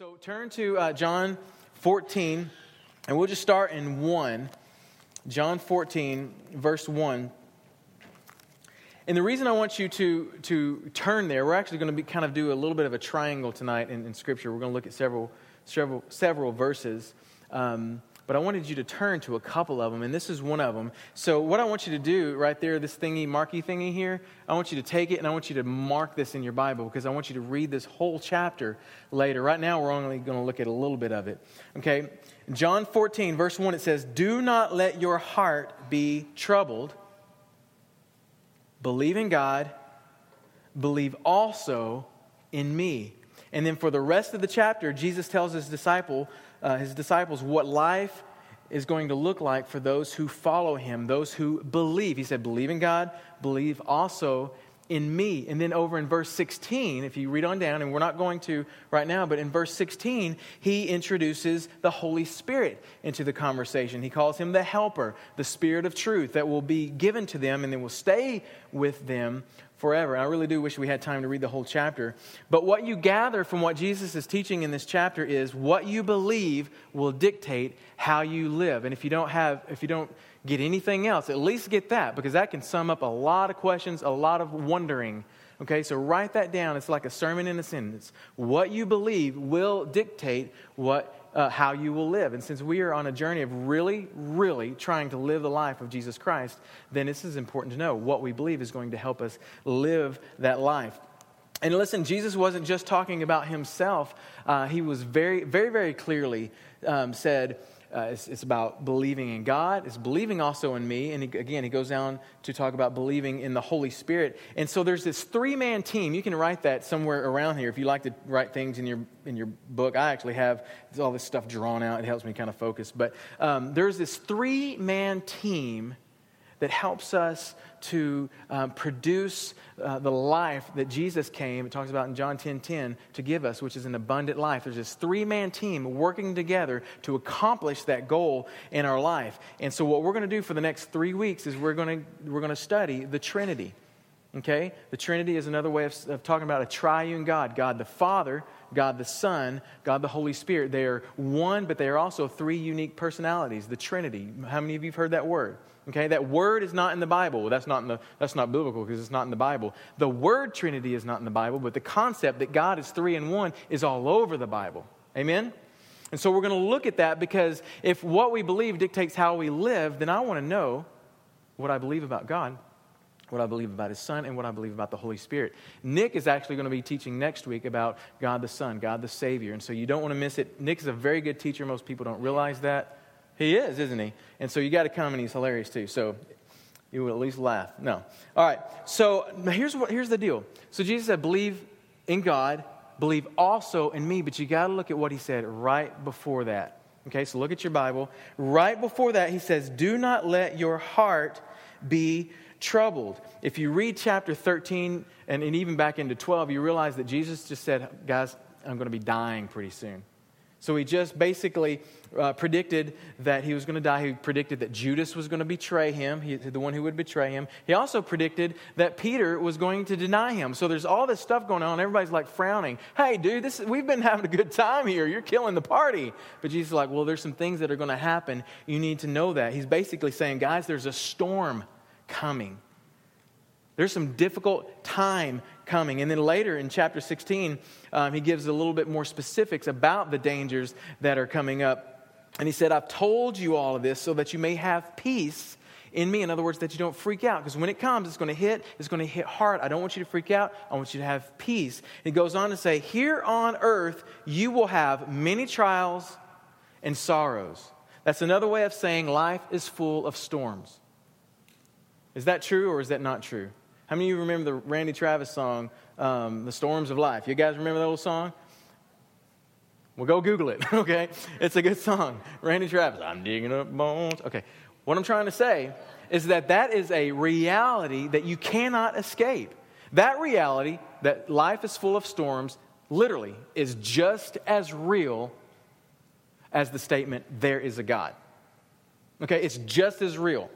So turn to uh, John 14, and we'll just start in 1. John 14, verse 1. And the reason I want you to, to turn there, we're actually going to be kind of do a little bit of a triangle tonight in, in Scripture. We're going to look at several, several, several verses. Um, but I wanted you to turn to a couple of them, and this is one of them. So, what I want you to do right there, this thingy, marky thingy here, I want you to take it and I want you to mark this in your Bible because I want you to read this whole chapter later. Right now, we're only going to look at a little bit of it. Okay? John 14, verse 1, it says, Do not let your heart be troubled. Believe in God, believe also in me. And then for the rest of the chapter, Jesus tells his disciple, uh, his disciples what life is going to look like for those who follow him, those who believe. He said, Believe in God, believe also in me. And then over in verse 16, if you read on down, and we're not going to right now, but in verse 16, he introduces the Holy Spirit into the conversation. He calls him the helper, the Spirit of truth that will be given to them and then will stay with them forever. I really do wish we had time to read the whole chapter. But what you gather from what Jesus is teaching in this chapter is what you believe will dictate how you live. And if you don't have, if you don't get anything else, at least get that because that can sum up a lot of questions, a lot of wondering. Okay, so write that down. It's like a sermon in a sentence. What you believe will dictate what uh, how you will live. And since we are on a journey of really, really trying to live the life of Jesus Christ, then this is important to know. What we believe is going to help us live that life. And listen, Jesus wasn't just talking about himself. Uh, he was very, very, very clearly um, said, uh, it's, it's, about believing in God. It's believing also in me. And he, again, he goes down to talk about believing in the Holy Spirit. And so there's this three man team. You can write that somewhere around here if you like to write things in your, in your book. I actually have all this stuff drawn out. It helps me kind of focus. But um, there's this three man team that helps us to um, produce uh, the life that Jesus came, it talks about in John 10 10, to give us, which is an abundant life. There's this three man team working together to accomplish that goal in our life. And so, what we're going to do for the next three weeks is we're going to, we're going to study the Trinity. Okay? The Trinity is another way of, of talking about a triune God God the Father, God the Son, God the Holy Spirit. They are one, but they are also three unique personalities, the Trinity. How many of you have heard that word? Okay, that word is not in the Bible. That's not, in the, that's not biblical because it's not in the Bible. The word Trinity is not in the Bible, but the concept that God is three in one is all over the Bible. Amen? And so we're going to look at that because if what we believe dictates how we live, then I want to know what I believe about God, what I believe about His Son, and what I believe about the Holy Spirit. Nick is actually going to be teaching next week about God the Son, God the Savior. And so you don't want to miss it. Nick is a very good teacher. Most people don't realize that. He is, isn't he? And so you got to come, and he's hilarious too. So you would at least laugh. No. All right. So here's what here's the deal. So Jesus said, "Believe in God, believe also in me." But you got to look at what he said right before that. Okay. So look at your Bible. Right before that, he says, "Do not let your heart be." troubled. If you read chapter 13 and, and even back into 12, you realize that Jesus just said, Guys, I'm going to be dying pretty soon. So he just basically uh, predicted that he was going to die. He predicted that Judas was going to betray him, he, the one who would betray him. He also predicted that Peter was going to deny him. So there's all this stuff going on. Everybody's like frowning. Hey, dude, this, we've been having a good time here. You're killing the party. But Jesus is like, well, there's some things that are going to happen. You need to know that. He's basically saying, guys, there's a storm coming. There's some difficult time coming. And then later in chapter 16, um, he gives a little bit more specifics about the dangers that are coming up. And he said, I've told you all of this so that you may have peace in me. In other words, that you don't freak out. Because when it comes, it's going to hit, it's going to hit hard. I don't want you to freak out. I want you to have peace. He goes on to say, Here on earth, you will have many trials and sorrows. That's another way of saying life is full of storms. Is that true or is that not true? How many of you remember the Randy Travis song, um, The Storms of Life? You guys remember that old song? Well, go Google it, okay? It's a good song. Randy Travis, I'm digging up bones. Okay, what I'm trying to say is that that is a reality that you cannot escape. That reality, that life is full of storms, literally is just as real as the statement, there is a God. Okay, it's just as real.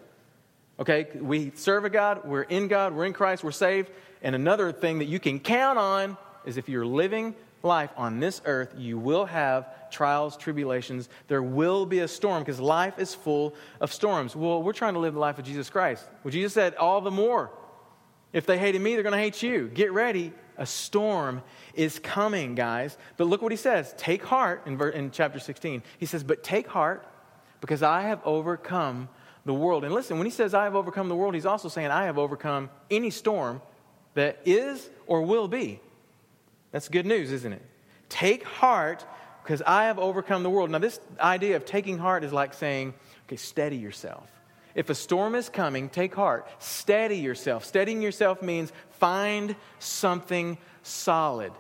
Okay, we serve a God, we're in God, we're in Christ, we're saved. And another thing that you can count on is if you're living life on this earth, you will have trials, tribulations. There will be a storm because life is full of storms. Well, we're trying to live the life of Jesus Christ. Well, Jesus said, all the more. If they hated me, they're going to hate you. Get ready. A storm is coming, guys. But look what he says. Take heart in, in chapter 16. He says, But take heart because I have overcome the world. And listen, when he says I have overcome the world, he's also saying I have overcome any storm that is or will be. That's good news, isn't it? Take heart because I have overcome the world. Now, this idea of taking heart is like saying, okay, steady yourself. If a storm is coming, take heart. Steady yourself. Steadying yourself means find something solid.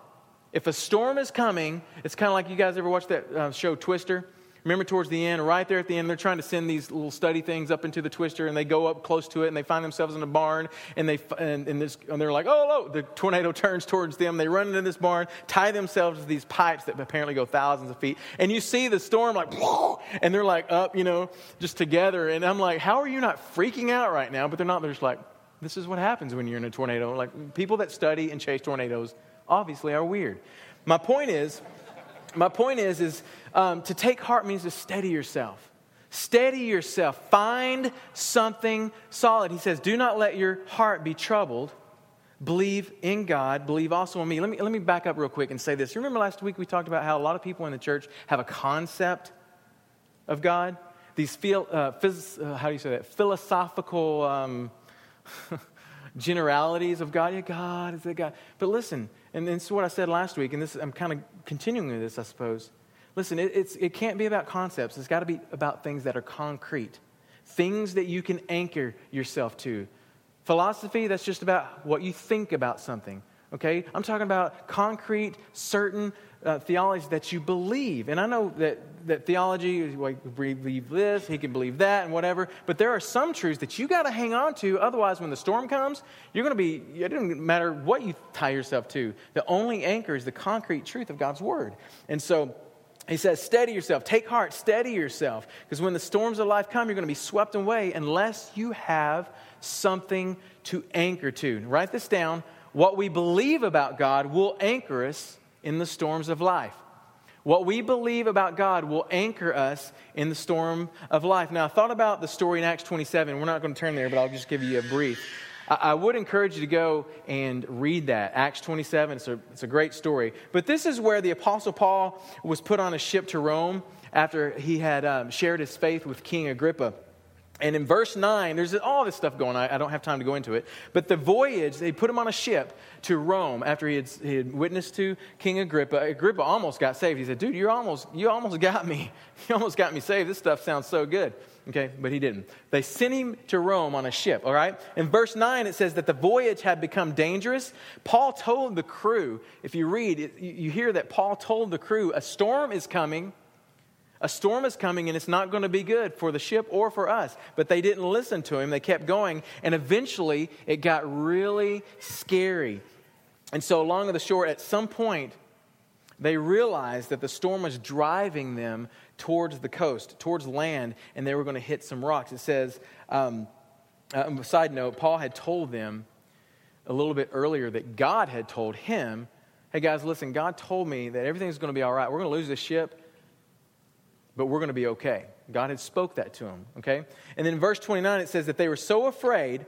If a storm is coming, it's kind of like you guys ever watched that uh, show Twister? Remember, towards the end, right there at the end, they're trying to send these little study things up into the twister, and they go up close to it, and they find themselves in a barn, and, they, and, and, this, and they're like, oh, no, the tornado turns towards them. They run into this barn, tie themselves to these pipes that apparently go thousands of feet, and you see the storm like, and they're like up, you know, just together. And I'm like, how are you not freaking out right now? But they're not. They're just like, this is what happens when you're in a tornado. Like, people that study and chase tornadoes obviously are weird. My point is, my point is, is um, to take heart means to steady yourself. Steady yourself. Find something solid. He says, Do not let your heart be troubled. Believe in God. Believe also in me. Let me, let me back up real quick and say this. You remember last week we talked about how a lot of people in the church have a concept of God? These, feel, uh, phys, uh, how do you say that? Philosophical um, generalities of God. Yeah, God is a God. But listen, and this is what I said last week, and this I'm kind of continuing with this, I suppose. Listen, it, it can't be about concepts. It's got to be about things that are concrete, things that you can anchor yourself to. Philosophy, that's just about what you think about something. Okay? I'm talking about concrete, certain uh, theology that you believe. And I know that, that theology, like, believe this, he can believe that, and whatever. But there are some truths that you got to hang on to. Otherwise, when the storm comes, you're going to be, it doesn't matter what you tie yourself to. The only anchor is the concrete truth of God's word. And so, he says, steady yourself, take heart, steady yourself. Because when the storms of life come, you're going to be swept away unless you have something to anchor to. Write this down. What we believe about God will anchor us in the storms of life. What we believe about God will anchor us in the storm of life. Now, I thought about the story in Acts 27. We're not going to turn there, but I'll just give you a brief. I would encourage you to go and read that. Acts 27, it's a, it's a great story. But this is where the Apostle Paul was put on a ship to Rome after he had um, shared his faith with King Agrippa. And in verse 9, there's all this stuff going on. I don't have time to go into it. But the voyage, they put him on a ship to Rome after he had, he had witnessed to King Agrippa. Agrippa almost got saved. He said, Dude, you almost, you almost got me. You almost got me saved. This stuff sounds so good. Okay, but he didn't. They sent him to Rome on a ship, all right? In verse 9, it says that the voyage had become dangerous. Paul told the crew, if you read, you hear that Paul told the crew, a storm is coming a storm is coming and it's not going to be good for the ship or for us. But they didn't listen to him. They kept going. And eventually it got really scary. And so, along the shore, at some point, they realized that the storm was driving them towards the coast, towards land, and they were going to hit some rocks. It says, um, uh, side note, Paul had told them a little bit earlier that God had told him, hey guys, listen, God told me that everything's going to be all right. We're going to lose the ship but we're going to be okay. God had spoke that to him, okay? And then verse 29 it says that they were so afraid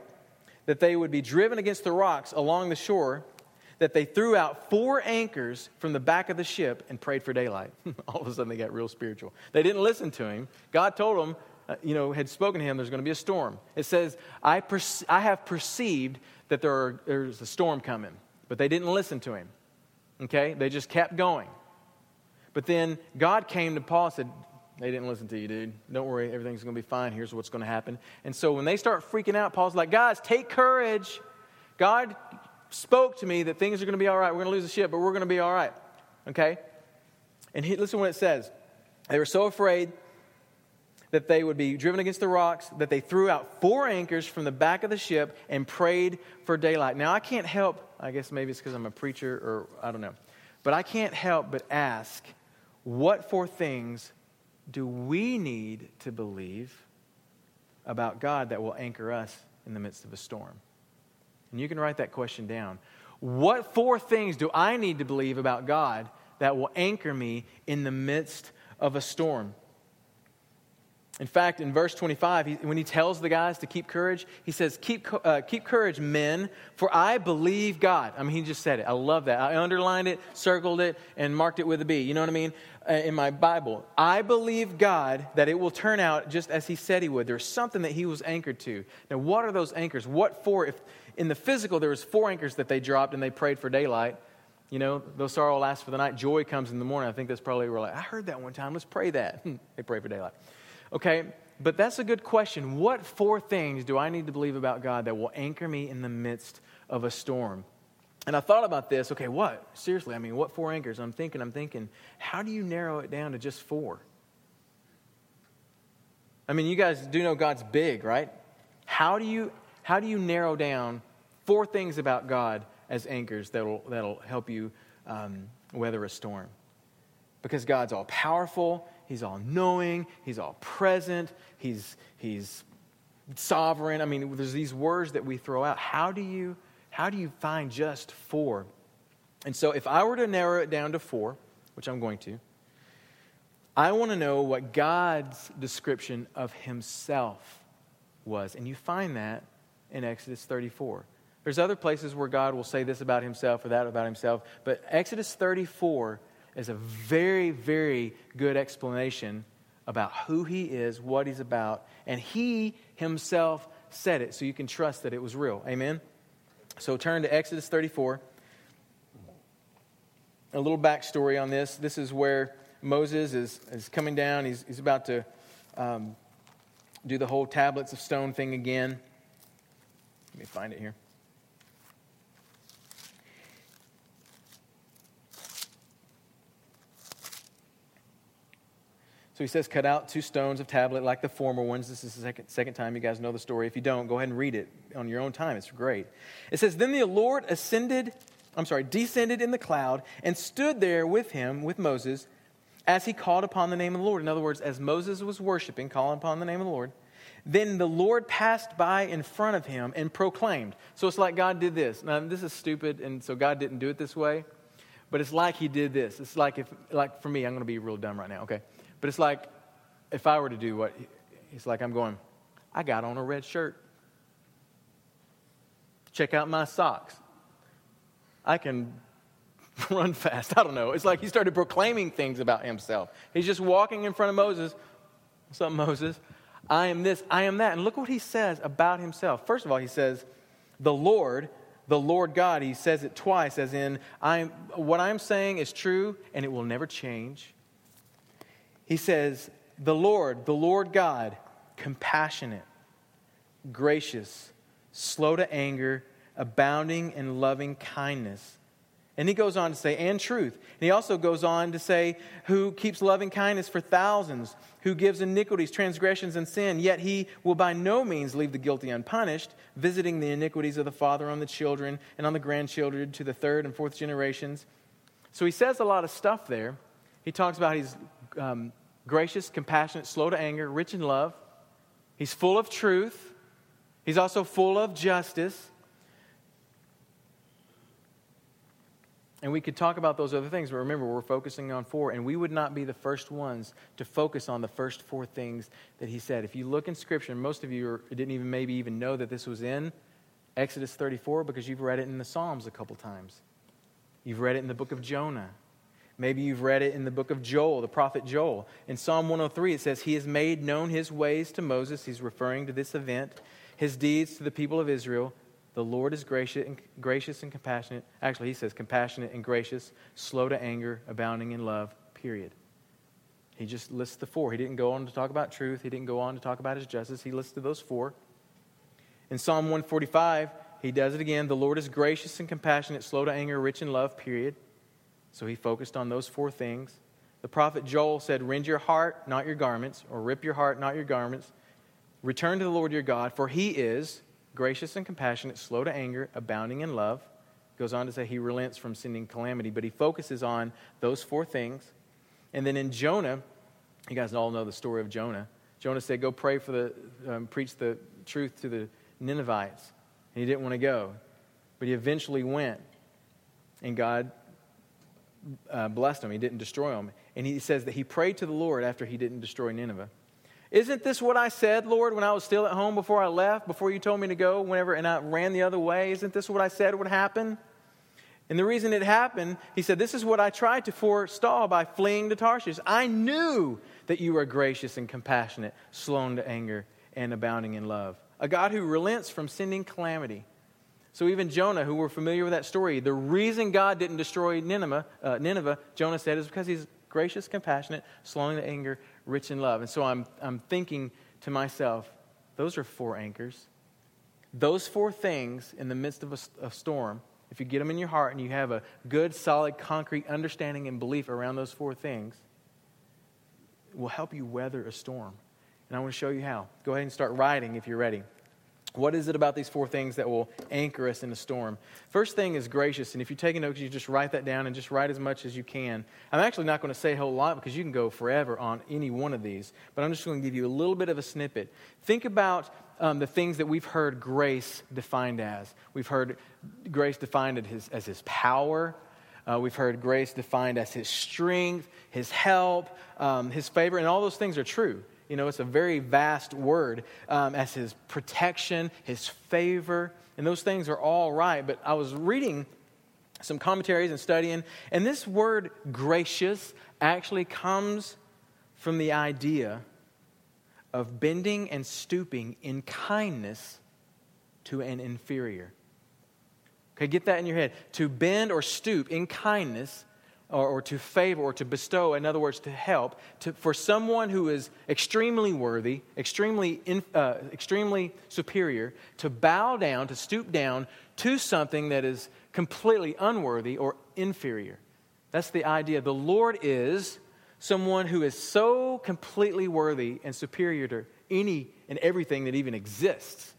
that they would be driven against the rocks along the shore that they threw out four anchors from the back of the ship and prayed for daylight. All of a sudden they got real spiritual. They didn't listen to him. God told them, uh, you know, had spoken to him, there's going to be a storm. It says, I, I have perceived that there are, there's a storm coming, but they didn't listen to him. Okay? They just kept going. But then God came to Paul and said, they didn't listen to you, dude. Don't worry, everything's going to be fine. Here's what's going to happen. And so when they start freaking out, Paul's like, guys, take courage. God spoke to me that things are going to be all right. We're going to lose the ship, but we're going to be all right. Okay? And he, listen what it says. They were so afraid that they would be driven against the rocks that they threw out four anchors from the back of the ship and prayed for daylight. Now, I can't help, I guess maybe it's because I'm a preacher or I don't know, but I can't help but ask what four things do we need to believe about God that will anchor us in the midst of a storm? And you can write that question down. What four things do I need to believe about God that will anchor me in the midst of a storm. In fact, in verse 25, he, when he tells the guys to keep courage, he says, keep, uh, keep courage, men, for I believe God. I mean, he just said it. I love that. I underlined it, circled it, and marked it with a B. You know what I mean? Uh, in my Bible. I believe God that it will turn out just as he said he would. There's something that he was anchored to. Now, what are those anchors? What for? If in the physical, there was four anchors that they dropped and they prayed for daylight. You know, though sorrow lasts for the night, joy comes in the morning. I think that's probably where like, I heard that one time. Let's pray that. they pray for daylight. Okay, but that's a good question. What four things do I need to believe about God that will anchor me in the midst of a storm? And I thought about this. Okay, what? Seriously, I mean, what four anchors? I'm thinking, I'm thinking, how do you narrow it down to just four? I mean, you guys do know God's big, right? How do you, how do you narrow down four things about God as anchors that'll, that'll help you um, weather a storm? Because God's all powerful, He's all knowing, He's all present, He's, he's sovereign. I mean, there's these words that we throw out. How do you, how do you find just four? And so, if I were to narrow it down to four, which I'm going to, I want to know what God's description of Himself was. And you find that in Exodus 34. There's other places where God will say this about Himself or that about Himself, but Exodus 34 is a very, very good explanation about who he is, what he's about, and he himself said it, so you can trust that it was real. Amen? So turn to Exodus 34. A little backstory on this. This is where Moses is, is coming down. He's, he's about to um, do the whole tablets of stone thing again. Let me find it here. So he says, Cut out two stones of tablet like the former ones. This is the second, second time you guys know the story. If you don't, go ahead and read it on your own time. It's great. It says, Then the Lord ascended, I'm sorry, descended in the cloud and stood there with him, with Moses, as he called upon the name of the Lord. In other words, as Moses was worshiping, calling upon the name of the Lord, then the Lord passed by in front of him and proclaimed. So it's like God did this. Now, this is stupid, and so God didn't do it this way, but it's like he did this. It's like if, like for me, I'm going to be real dumb right now, okay? But it's like if I were to do what it's like, I'm going, I got on a red shirt. Check out my socks. I can run fast. I don't know. It's like he started proclaiming things about himself. He's just walking in front of Moses. What's up, Moses? I am this, I am that. And look what he says about himself. First of all, he says, The Lord, the Lord God. He says it twice, as in, I'm, what I'm saying is true and it will never change. He says, The Lord, the Lord God, compassionate, gracious, slow to anger, abounding in loving kindness. And he goes on to say, and truth. And he also goes on to say, who keeps loving kindness for thousands, who gives iniquities, transgressions, and sin, yet he will by no means leave the guilty unpunished, visiting the iniquities of the father on the children and on the grandchildren to the third and fourth generations. So he says a lot of stuff there. He talks about he's um, gracious, compassionate, slow to anger, rich in love. He's full of truth. He's also full of justice. And we could talk about those other things, but remember, we're focusing on four, and we would not be the first ones to focus on the first four things that he said. If you look in Scripture, most of you didn't even maybe even know that this was in Exodus 34 because you've read it in the Psalms a couple times. You've read it in the book of Jonah. Maybe you've read it in the book of Joel, the prophet Joel. In Psalm 103, it says, He has made known His ways to Moses. He's referring to this event, His deeds to the people of Israel. The Lord is gracious and, gracious and compassionate. Actually, he says compassionate and gracious, slow to anger, abounding in love, period. He just lists the four. He didn't go on to talk about truth. He didn't go on to talk about his justice. He listed those four. In Psalm 145, he does it again. The Lord is gracious and compassionate, slow to anger, rich in love, period. So he focused on those four things. The prophet Joel said, Rend your heart, not your garments, or rip your heart, not your garments. Return to the Lord your God, for he is gracious and compassionate, slow to anger, abounding in love. Goes on to say he relents from sending calamity, but he focuses on those four things. And then in Jonah, you guys all know the story of Jonah. Jonah said, Go pray for the, um, preach the truth to the Ninevites. And he didn't want to go. But he eventually went. And God uh, blessed them, he didn't destroy them. And he says that he prayed to the Lord after he didn't destroy Nineveh. Isn't this what I said, Lord, when I was still at home before I left, before you told me to go, whenever, and I ran the other way? Isn't this what I said would happen? And the reason it happened, he said, This is what I tried to forestall by fleeing to Tarshish. I knew that you are gracious and compassionate, slow to anger, and abounding in love. A God who relents from sending calamity. So even Jonah, who we're familiar with that story, the reason God didn't destroy Nineveh, uh, Nineveh Jonah said, is because he's gracious, compassionate, slowing to anger, rich in love. And so I'm, I'm thinking to myself, those are four anchors. Those four things in the midst of a, a storm if you get them in your heart and you have a good, solid, concrete understanding and belief around those four things, will help you weather a storm. And I want to show you how. Go ahead and start writing if you're ready. What is it about these four things that will anchor us in a storm? First thing is gracious. And if you're taking notes, you just write that down and just write as much as you can. I'm actually not going to say a whole lot because you can go forever on any one of these, but I'm just going to give you a little bit of a snippet. Think about um, the things that we've heard grace defined as. We've heard grace defined as his, as his power. Uh, we've heard grace defined as his strength, his help, um, his favor, and all those things are true. You know, it's a very vast word um, as his protection, his favor, and those things are all right. But I was reading some commentaries and studying, and this word gracious actually comes from the idea of bending and stooping in kindness to an inferior. Okay, get that in your head. To bend or stoop in kindness or, or to favor or to bestow, in other words, to help, to, for someone who is extremely worthy, extremely, in, uh, extremely superior, to bow down, to stoop down to something that is completely unworthy or inferior. That's the idea. The Lord is someone who is so completely worthy and superior to any and everything that even exists.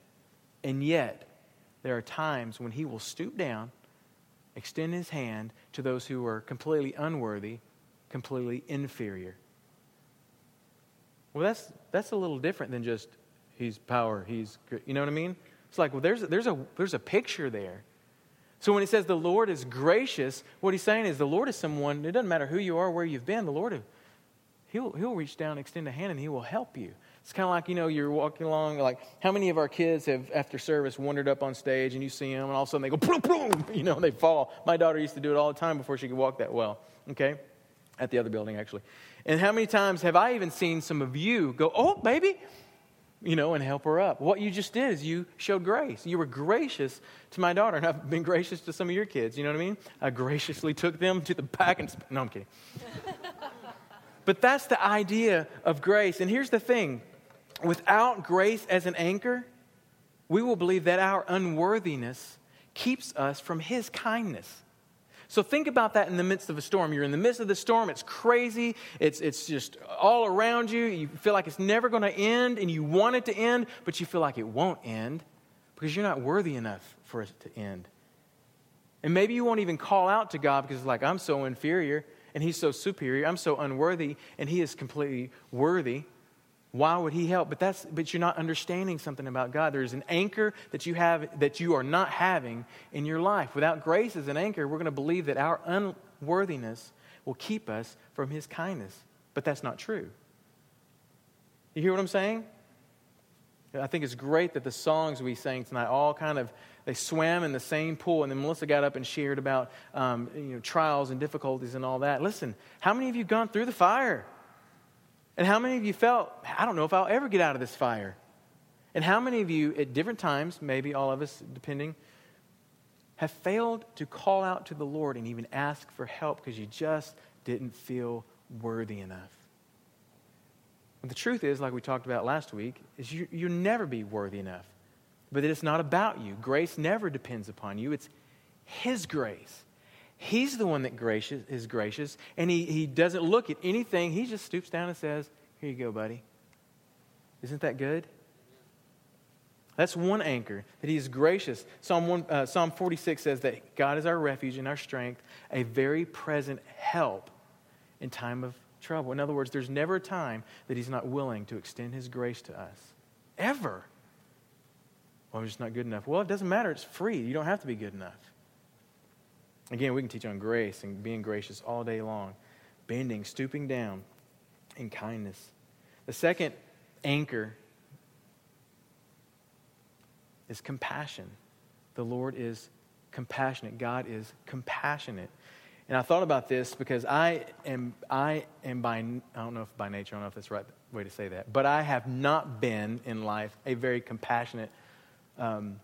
And yet, there are times when he will stoop down, extend his hand to those who are completely unworthy, completely inferior. Well, that's, that's a little different than just he's power, he's, you know what I mean? It's like, well, there's, there's, a, there's a picture there. So when he says the Lord is gracious, what he's saying is the Lord is someone, it doesn't matter who you are, where you've been, the Lord, he'll, he'll reach down, extend a hand, and he will help you. It's kind of like, you know, you're walking along, like, how many of our kids have, after service, wandered up on stage and you see them, and all of a sudden they go, boom, boom, you know, they fall. My daughter used to do it all the time before she could walk that well, okay? At the other building, actually. And how many times have I even seen some of you go, oh, baby, you know, and help her up. What you just did is you showed grace. You were gracious to my daughter, and I've been gracious to some of your kids. You know what I mean? I graciously took them to the back and. No, I'm kidding. but that's the idea of grace. And here's the thing without grace as an anchor, we will believe that our unworthiness keeps us from His kindness. So think about that in the midst of a storm. You're in the midst of the storm, it's crazy, it's, it's just all around you. You feel like it's never going to end, and you want it to end, but you feel like it won't end because you're not worthy enough for it to end. And maybe you won't even call out to God because it's like, I'm so inferior, and He's so superior, I'm so unworthy, and He is completely worthy. Why would he help? But that's but you're not understanding something about God. There's an anchor that you have that you are not having in your life. Without grace as an anchor, we're going to believe that our unworthiness will keep us from his kindness. But that's not true. You hear what I'm saying? I think it's great that the songs we sang tonight all kind of they swam in the same pool. And then Melissa got up and shared about um, you know, trials and difficulties and all that. Listen, how many of you gone through the fire? And how many of you felt, I don't know if I'll ever get out of this fire? And how many of you, at different times, maybe all of us, depending, have failed to call out to the Lord and even ask for help because you just didn't feel worthy enough? The truth is, like we talked about last week, is you, you'll never be worthy enough. But it's not about you. Grace never depends upon you, it's His grace. He's the one that gracious, is gracious, and he, he doesn't look at anything. He just stoops down and says, Here you go, buddy. Isn't that good? That's one anchor, that he is gracious. Psalm, one, uh, Psalm 46 says that God is our refuge and our strength, a very present help in time of trouble. In other words, there's never a time that he's not willing to extend his grace to us. Ever. Well, I'm just not good enough. Well, it doesn't matter. It's free. You don't have to be good enough. Again, we can teach on grace and being gracious all day long, bending, stooping down in kindness. The second anchor is compassion. The Lord is compassionate. God is compassionate. And I thought about this because I am, I am by, I don't know if by nature, I don't know if that's the right way to say that, but I have not been in life a very compassionate um,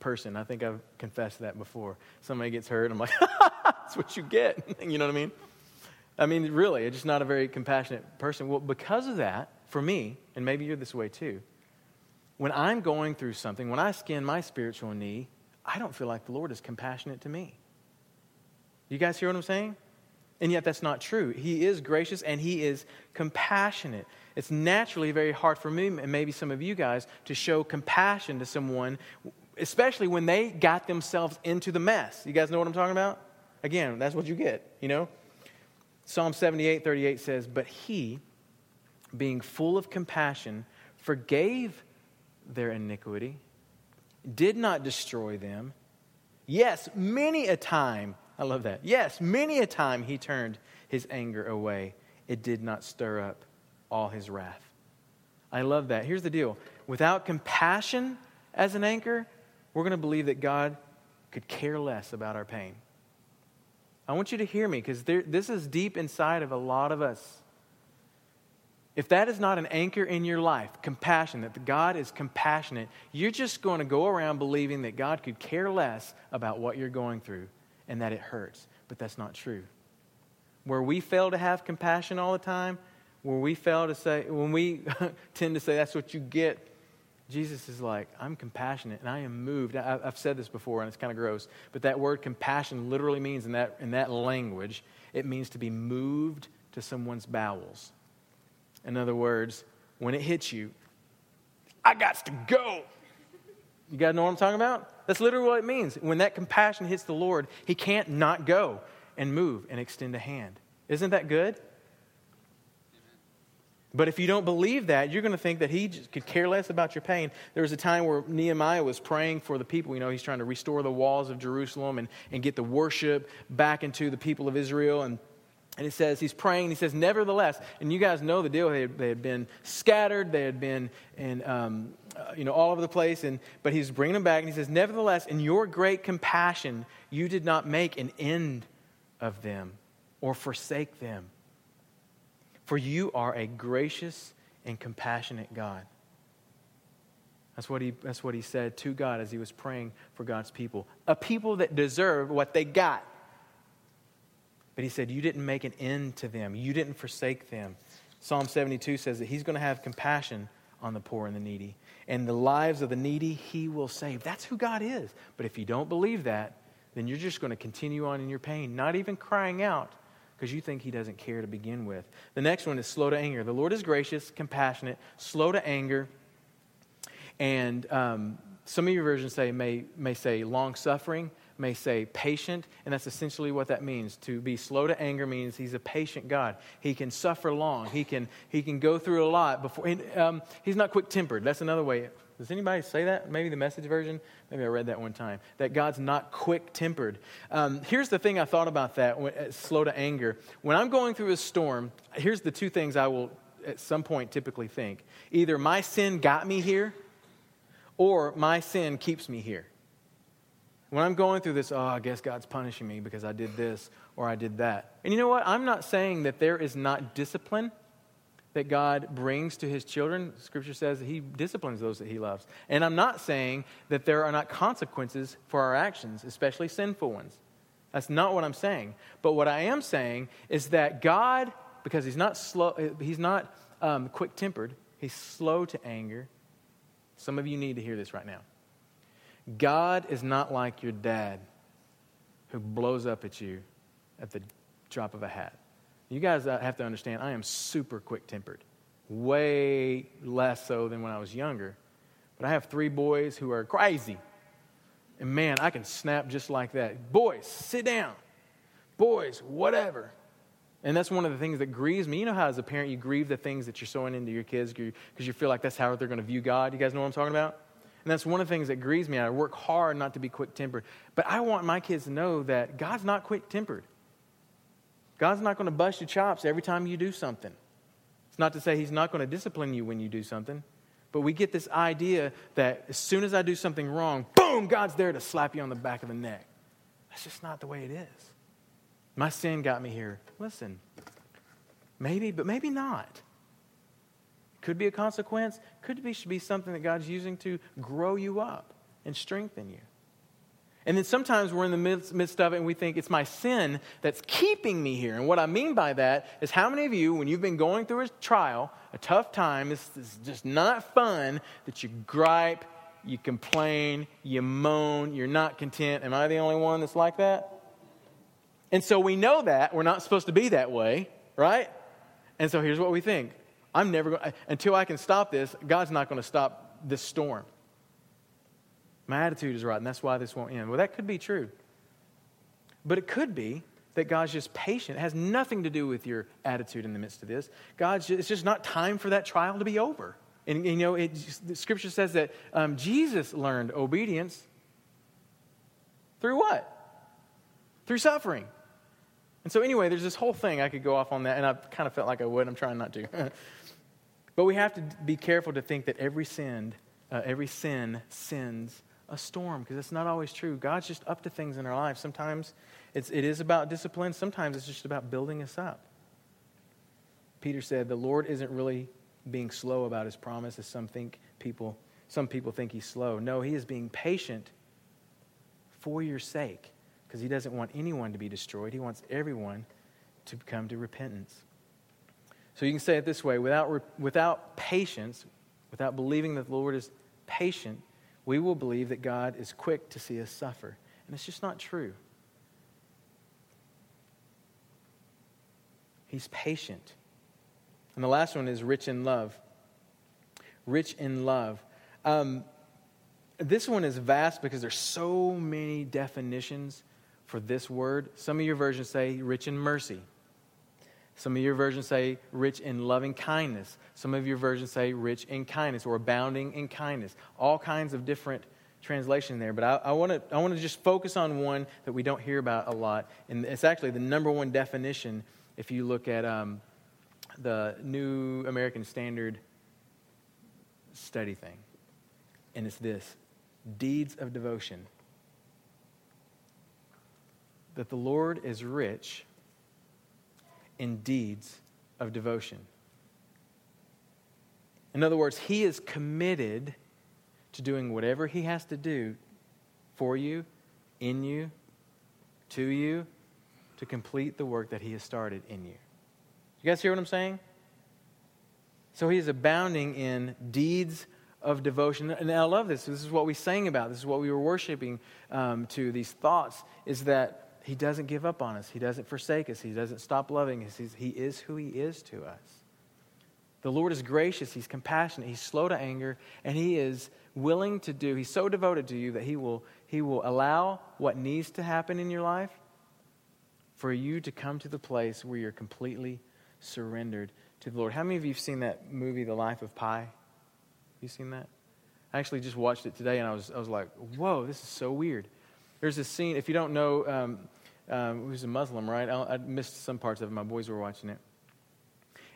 person. I think I've confessed that before. Somebody gets hurt, I'm like, that's what you get. you know what I mean? I mean, really, I'm just not a very compassionate person. Well, because of that, for me, and maybe you're this way too, when I'm going through something, when I skin my spiritual knee, I don't feel like the Lord is compassionate to me. You guys hear what I'm saying? And yet, that's not true. He is gracious and he is compassionate. It's naturally very hard for me, and maybe some of you guys, to show compassion to someone, especially when they got themselves into the mess. You guys know what I'm talking about? Again, that's what you get, you know? Psalm 78 38 says, But he, being full of compassion, forgave their iniquity, did not destroy them. Yes, many a time I love that. Yes, many a time he turned his anger away. It did not stir up all his wrath. I love that. Here's the deal without compassion as an anchor, we're going to believe that God could care less about our pain. I want you to hear me because this is deep inside of a lot of us. If that is not an anchor in your life, compassion, that God is compassionate, you're just going to go around believing that God could care less about what you're going through and that it hurts. But that's not true. Where we fail to have compassion all the time, where we fail to say, when we tend to say that's what you get, Jesus is like, I'm compassionate and I am moved. I, have said this before and it's kind of gross, but that word compassion literally means in that, in that language, it means to be moved to someone's bowels. In other words, when it hits you, I got to go. You guys know what I'm talking about? That's literally what it means. When that compassion hits the Lord, he can't not go and move and extend a hand. Isn't that good? But if you don't believe that, you're going to think that he could care less about your pain. There was a time where Nehemiah was praying for the people. You know, he's trying to restore the walls of Jerusalem and, and get the worship back into the people of Israel. And and it says, he's praying, he says, nevertheless, and you guys know the deal, they had, they had been scattered, they had been in, um, uh, you know, all over the place, and, but he's bringing them back, and he says, nevertheless, in your great compassion, you did not make an end of them or forsake them. For you are a gracious and compassionate God. That's what, he, that's what he said to God as he was praying for God's people. A people that deserve what they got. But he said, You didn't make an end to them, you didn't forsake them. Psalm 72 says that he's going to have compassion on the poor and the needy. And the lives of the needy, he will save. That's who God is. But if you don't believe that, then you're just going to continue on in your pain, not even crying out because you think he doesn't care to begin with. The next one is slow to anger. The Lord is gracious, compassionate, slow to anger. And um, some of your versions say may, may say long suffering may say patient, and that's essentially what that means. To be slow to anger means he's a patient God. He can suffer long. He can, he can go through a lot before. Um, he's not quick tempered. That's another way. Does anybody say that? Maybe the message version? Maybe I read that one time. That God's not quick tempered. Um, here's the thing I thought about that, slow to anger. When I'm going through a storm, here's the two things I will at some point typically think either my sin got me here, or my sin keeps me here. When I'm going through this, oh, I guess God's punishing me because I did this or I did that. And you know what? I'm not saying that there is not discipline that God brings to his children. Scripture says that he disciplines those that he loves. And I'm not saying that there are not consequences for our actions, especially sinful ones. That's not what I'm saying. But what I am saying is that God, because he's not slow, he's not um, quick tempered, he's slow to anger. Some of you need to hear this right now. God is not like your dad who blows up at you at the drop of a hat. You guys uh, have to understand, I am super quick tempered, way less so than when I was younger. But I have three boys who are crazy. And man, I can snap just like that. Boys, sit down. Boys, whatever. And that's one of the things that grieves me. You know how, as a parent, you grieve the things that you're sowing into your kids because you feel like that's how they're going to view God? You guys know what I'm talking about? And that's one of the things that grieves me. I work hard not to be quick tempered. But I want my kids to know that God's not quick tempered. God's not going to bust your chops every time you do something. It's not to say He's not going to discipline you when you do something. But we get this idea that as soon as I do something wrong, boom, God's there to slap you on the back of the neck. That's just not the way it is. My sin got me here. Listen, maybe, but maybe not. Could be a consequence, could be, should be something that God's using to grow you up and strengthen you. And then sometimes we're in the midst, midst, of it and we think it's my sin that's keeping me here. And what I mean by that is how many of you, when you've been going through a trial, a tough time, it's, it's just not fun, that you gripe, you complain, you moan, you're not content. Am I the only one that's like that? And so we know that. We're not supposed to be that way, right? And so here's what we think I'm never going until I can stop this, God's not going to stop this storm. My attitude is right, and that's why this won't end. Well, that could be true. But it could be that God's just patient. It has nothing to do with your attitude in the midst of this. God's just, it's just not time for that trial to be over. And, you know, it, the scripture says that um, Jesus learned obedience through what? Through suffering. And so, anyway, there's this whole thing. I could go off on that, and I kind of felt like I would. I'm trying not to. but we have to be careful to think that every sin, uh, every sin sends a storm, because it's not always true. God's just up to things in our lives. Sometimes it's, it is about discipline, sometimes it's just about building us up. Peter said, The Lord isn't really being slow about his promise, as some think people, some people think he's slow. No, he is being patient for your sake because he doesn't want anyone to be destroyed. He wants everyone to come to repentance. So you can say it this way without, without patience, without believing that the Lord is patient, we will believe that God is quick to see us suffer. And it's just not true. He's patient. And the last one is rich in love. Rich in love. Um, this one is vast because there's so many definitions for this word. Some of your versions say rich in mercy. Some of your versions say rich in loving kindness. Some of your versions say rich in kindness or abounding in kindness. All kinds of different translation there. But I, I want to just focus on one that we don't hear about a lot, and it's actually the number one definition if you look at um, the New American Standard study thing, and it's this: deeds of devotion that the Lord is rich in deeds of devotion. In other words, He is committed to doing whatever He has to do for you, in you, to you, to complete the work that He has started in you. You guys hear what I'm saying? So He is abounding in deeds of devotion. And I love this. This is what we sang about. This is what we were worshiping um, to. These thoughts is that he doesn't give up on us. He doesn't forsake us. He doesn't stop loving us. He's, he is who He is to us. The Lord is gracious. He's compassionate. He's slow to anger. And He is willing to do, He's so devoted to you that He will, he will allow what needs to happen in your life for you to come to the place where you're completely surrendered to the Lord. How many of you have seen that movie, The Life of Pi? Have you seen that? I actually just watched it today and I was, I was like, whoa, this is so weird. There's a scene, if you don't know, um, um, who's a Muslim, right? I, I, missed some parts of it. My boys were watching it.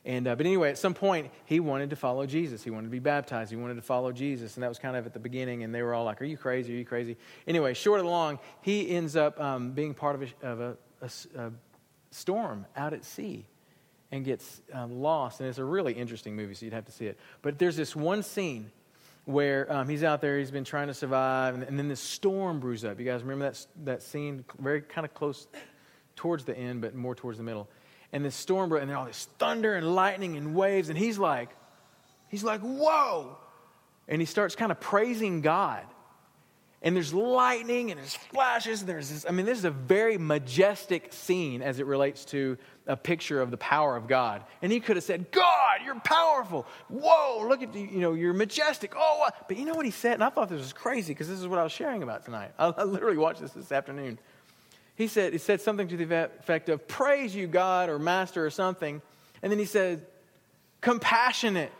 And, uh, but anyway, at some point, he wanted to follow Jesus. He wanted to be baptized. He wanted to follow Jesus. And that was kind of at the beginning. And they were all like, Are you crazy? Are you crazy? Anyway, short and long, he ends up um, being part of, a, of a, a, a, storm out at sea and gets um, lost. And it's a really interesting movie, so you'd have to see it. But there's this one scene where um, he's out there, he's been trying to survive, and, and, then this storm brews up. You guys remember that, that scene? Very kind of close towards the end, but more towards the middle. And this storm, and then all this thunder and lightning and waves, and he's like, he's like, whoa! And he starts kind of praising God and there's lightning and there's flashes and there's this i mean this is a very majestic scene as it relates to a picture of the power of god. And he could have said god you're powerful. Whoa look at you you know you're majestic. Oh what? but you know what he said? And i thought this was crazy because this is what i was sharing about tonight. I, I literally watched this this afternoon. He said he said something to the effect of praise you god or master or something. And then he said compassionate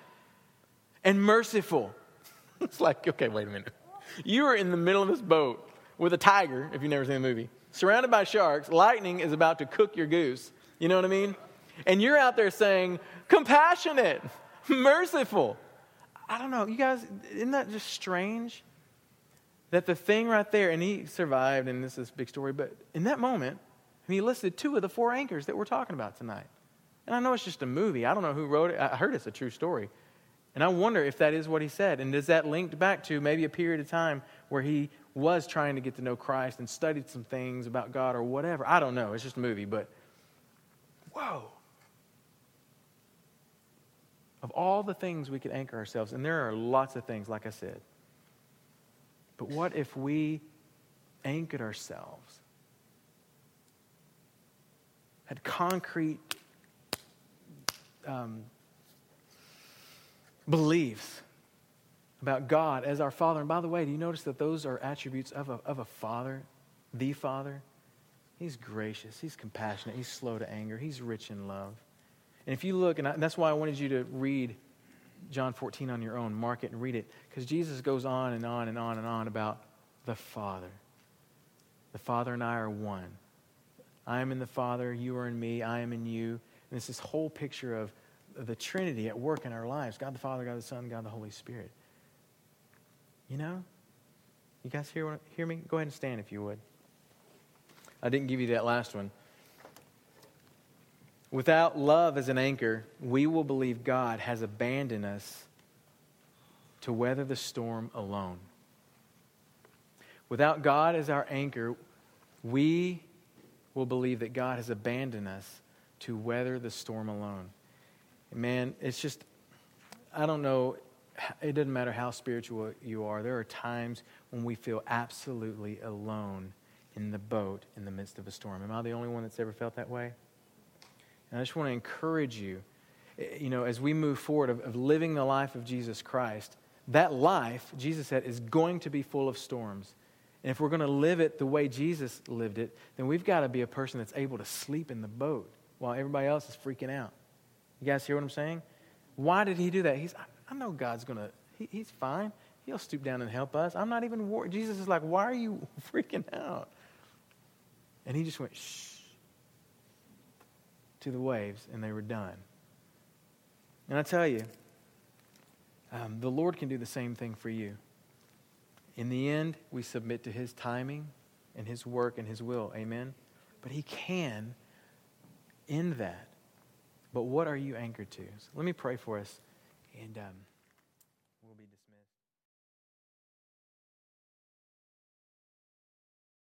and merciful. It's like, okay, wait a minute. You are in the middle of this boat with a tiger, if you've never seen the movie, surrounded by sharks. Lightning is about to cook your goose. You know what I mean? And you're out there saying, compassionate, merciful. I don't know, you guys, isn't that just strange? That the thing right there, and he survived, and this is a big story, but in that moment, he listed two of the four anchors that we're talking about tonight. And I know it's just a movie. I don't know who wrote it. I heard it's a true story. And I wonder if that is what he said. And does that linked back to maybe a period of time where he was trying to get to know Christ and studied some things about God or whatever? I don't know. It's just a movie. But whoa. Of all the things we could anchor ourselves, and there are lots of things, like I said. But what if we anchored ourselves, had concrete um, beliefs about God as our Father. And by the way, do you notice that those are attributes of a, of a Father, the Father? He's gracious, He's compassionate, He's slow to anger, He's rich in love. And if you look, and, I, and that's why I wanted you to read John 14 on your own, mark it and read it, because Jesus goes on and on and on and on about the Father. The Father and I are one. I am in the Father, you are in me, I am in you. And it's this whole picture of the Trinity at work in our lives God the Father, God the Son, God the Holy Spirit. You know? You guys hear, hear me? Go ahead and stand if you would. I didn't give you that last one. Without love as an anchor, we will believe God has abandoned us to weather the storm alone. Without God as our anchor, we will believe that God has abandoned us to weather the storm alone. Man, it's just, I don't know, it doesn't matter how spiritual you are. There are times when we feel absolutely alone in the boat in the midst of a storm. Am I the only one that's ever felt that way? And I just want to encourage you, you know, as we move forward of, of living the life of Jesus Christ, that life, Jesus said, is going to be full of storms. And if we're going to live it the way Jesus lived it, then we've got to be a person that's able to sleep in the boat while everybody else is freaking out. You guys hear what I'm saying? Why did he do that? He's, I know God's going to, he, he's fine. He'll stoop down and help us. I'm not even worried. Jesus is like, why are you freaking out? And he just went, shh, to the waves, and they were done. And I tell you, um, the Lord can do the same thing for you. In the end, we submit to his timing and his work and his will. Amen? But he can end that. But what are you anchored to? So let me pray for us. And. Um,